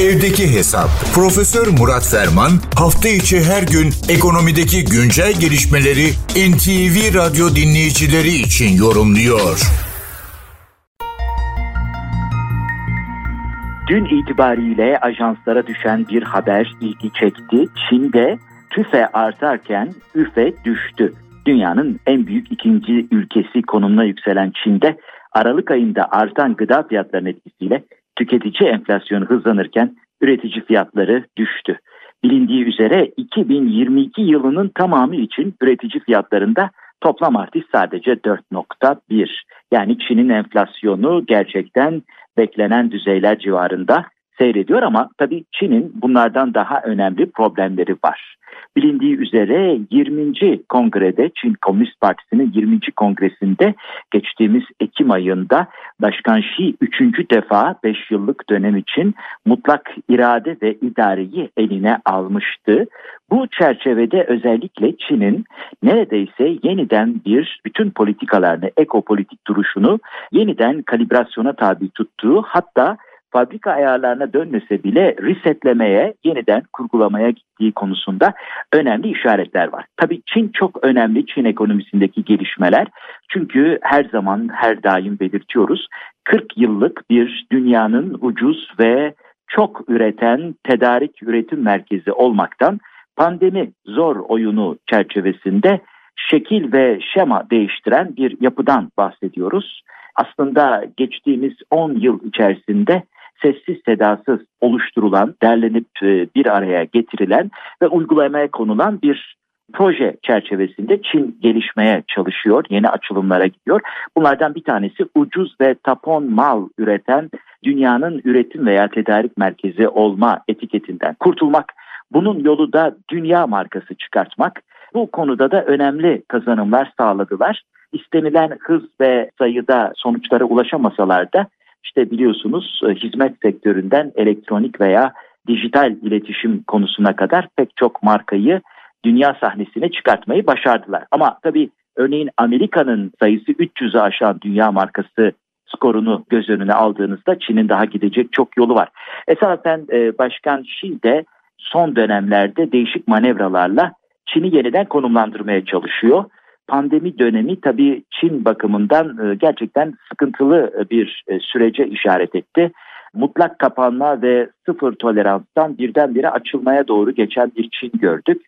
Evdeki Hesap. Profesör Murat Ferman hafta içi her gün ekonomideki güncel gelişmeleri NTV Radyo dinleyicileri için yorumluyor. Dün itibariyle ajanslara düşen bir haber ilgi çekti. Çin'de tüfe artarken üfe düştü. Dünyanın en büyük ikinci ülkesi konumuna yükselen Çin'de Aralık ayında artan gıda fiyatlarının etkisiyle tüketici enflasyonu hızlanırken üretici fiyatları düştü. Bilindiği üzere 2022 yılının tamamı için üretici fiyatlarında toplam artış sadece 4.1. Yani Çin'in enflasyonu gerçekten beklenen düzeyler civarında seyrediyor ama tabii Çin'in bunlardan daha önemli problemleri var. Bilindiği üzere 20. kongrede Çin Komünist Partisi'nin 20. kongresinde geçtiğimiz Ekim ayında Başkan Xi 3. defa 5 yıllık dönem için mutlak irade ve idareyi eline almıştı. Bu çerçevede özellikle Çin'in neredeyse yeniden bir bütün politikalarını, ekopolitik duruşunu yeniden kalibrasyona tabi tuttuğu hatta fabrika ayarlarına dönmese bile resetlemeye, yeniden kurgulamaya gittiği konusunda önemli işaretler var. Tabii Çin çok önemli Çin ekonomisindeki gelişmeler. Çünkü her zaman her daim belirtiyoruz 40 yıllık bir dünyanın ucuz ve çok üreten tedarik üretim merkezi olmaktan pandemi zor oyunu çerçevesinde şekil ve şema değiştiren bir yapıdan bahsediyoruz. Aslında geçtiğimiz 10 yıl içerisinde sessiz sedasız oluşturulan, derlenip e, bir araya getirilen ve uygulamaya konulan bir proje çerçevesinde Çin gelişmeye çalışıyor, yeni açılımlara gidiyor. Bunlardan bir tanesi ucuz ve tapon mal üreten dünyanın üretim veya tedarik merkezi olma etiketinden kurtulmak. Bunun yolu da dünya markası çıkartmak. Bu konuda da önemli kazanımlar sağladılar. İstenilen hız ve sayıda sonuçlara ulaşamasalar da işte biliyorsunuz e, hizmet sektöründen elektronik veya dijital iletişim konusuna kadar pek çok markayı dünya sahnesine çıkartmayı başardılar. Ama tabii örneğin Amerika'nın sayısı 300'ü aşan dünya markası skorunu göz önüne aldığınızda Çin'in daha gidecek çok yolu var. Esasen e, Başkan Xi de son dönemlerde değişik manevralarla Çin'i yeniden konumlandırmaya çalışıyor pandemi dönemi tabii Çin bakımından e, gerçekten sıkıntılı e, bir e, sürece işaret etti. Mutlak kapanma ve sıfır toleranstan birdenbire açılmaya doğru geçen bir Çin gördük.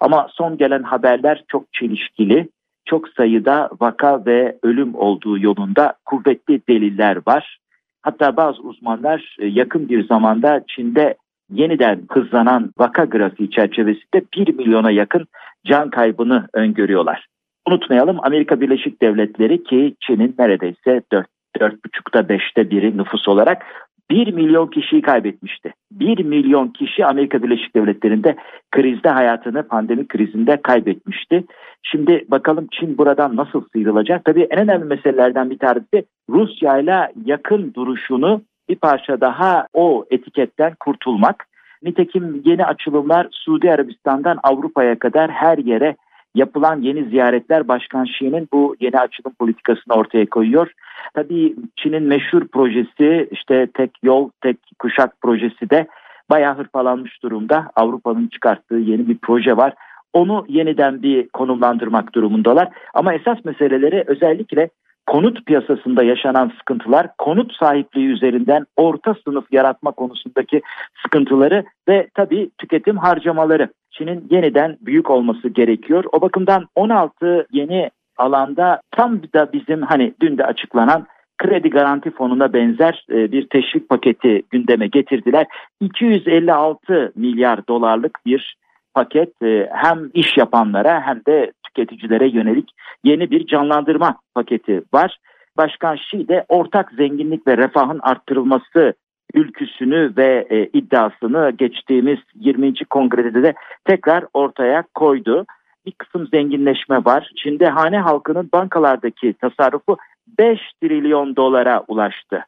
Ama son gelen haberler çok çelişkili. Çok sayıda vaka ve ölüm olduğu yolunda kuvvetli deliller var. Hatta bazı uzmanlar yakın bir zamanda Çin'de yeniden hızlanan vaka grafiği çerçevesinde 1 milyona yakın can kaybını öngörüyorlar. Unutmayalım Amerika Birleşik Devletleri ki Çin'in neredeyse 4 4,5'ta 5'te biri nüfus olarak 1 milyon kişiyi kaybetmişti. 1 milyon kişi Amerika Birleşik Devletleri'nde krizde hayatını pandemi krizinde kaybetmişti. Şimdi bakalım Çin buradan nasıl sıyrılacak? Tabii en önemli meselelerden bir tanesi Rusya ile yakın duruşunu bir parça daha o etiketten kurtulmak. Nitekim yeni açılımlar Suudi Arabistan'dan Avrupa'ya kadar her yere yapılan yeni ziyaretler Başkan Xi'nin bu yeni açılım politikasını ortaya koyuyor. Tabii Çin'in meşhur projesi işte tek yol tek kuşak projesi de bayağı hırpalanmış durumda. Avrupa'nın çıkarttığı yeni bir proje var. Onu yeniden bir konumlandırmak durumundalar. Ama esas meseleleri özellikle konut piyasasında yaşanan sıkıntılar, konut sahipliği üzerinden orta sınıf yaratma konusundaki sıkıntıları ve tabii tüketim harcamaları. Çin'in yeniden büyük olması gerekiyor. O bakımdan 16 yeni alanda tam da bizim hani dün de açıklanan kredi garanti fonuna benzer e, bir teşvik paketi gündeme getirdiler. 256 milyar dolarlık bir paket e, hem iş yapanlara hem de tüketicilere yönelik yeni bir canlandırma paketi var. Başkan Xi de ortak zenginlik ve refahın arttırılması ülküsünü ve e, iddiasını geçtiğimiz 20. kongrede de tekrar ortaya koydu. Bir kısım zenginleşme var. Çin'de hane halkının bankalardaki tasarrufu 5 trilyon dolara ulaştı.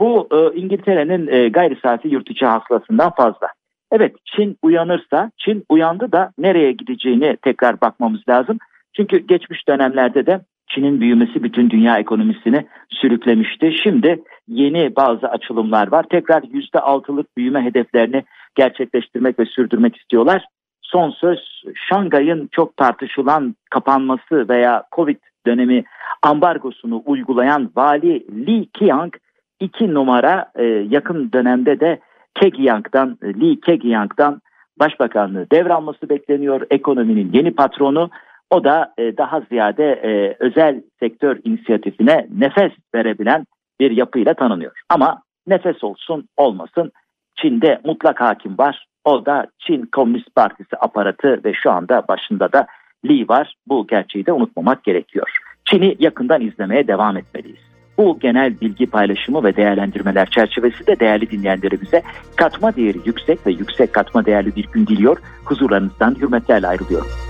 Bu e, İngiltere'nin e, gayri safi yurt içi hasılasından fazla. Evet Çin uyanırsa, Çin uyandı da nereye gideceğini tekrar bakmamız lazım. Çünkü geçmiş dönemlerde de Çin'in büyümesi bütün dünya ekonomisini sürüklemişti. Şimdi yeni bazı açılımlar var. Tekrar %6'lık büyüme hedeflerini gerçekleştirmek ve sürdürmek istiyorlar. Son söz Şangay'ın çok tartışılan kapanması veya Covid dönemi ambargosunu uygulayan vali Li Qiang iki numara e, yakın dönemde de Keqiang'dan Li Keqiang'dan başbakanlığı devralması bekleniyor. Ekonominin yeni patronu o da e, daha ziyade e, özel sektör inisiyatifine nefes verebilen bir yapıyla tanınıyor. Ama nefes olsun olmasın Çin'de mutlak hakim var. O da Çin Komünist Partisi aparatı ve şu anda başında da Li var. Bu gerçeği de unutmamak gerekiyor. Çin'i yakından izlemeye devam etmeliyiz. Bu genel bilgi paylaşımı ve değerlendirmeler çerçevesinde değerli dinleyenlerimize katma değeri yüksek ve yüksek katma değerli bir gün diliyor. Huzurlarınızdan hürmetlerle ayrılıyorum.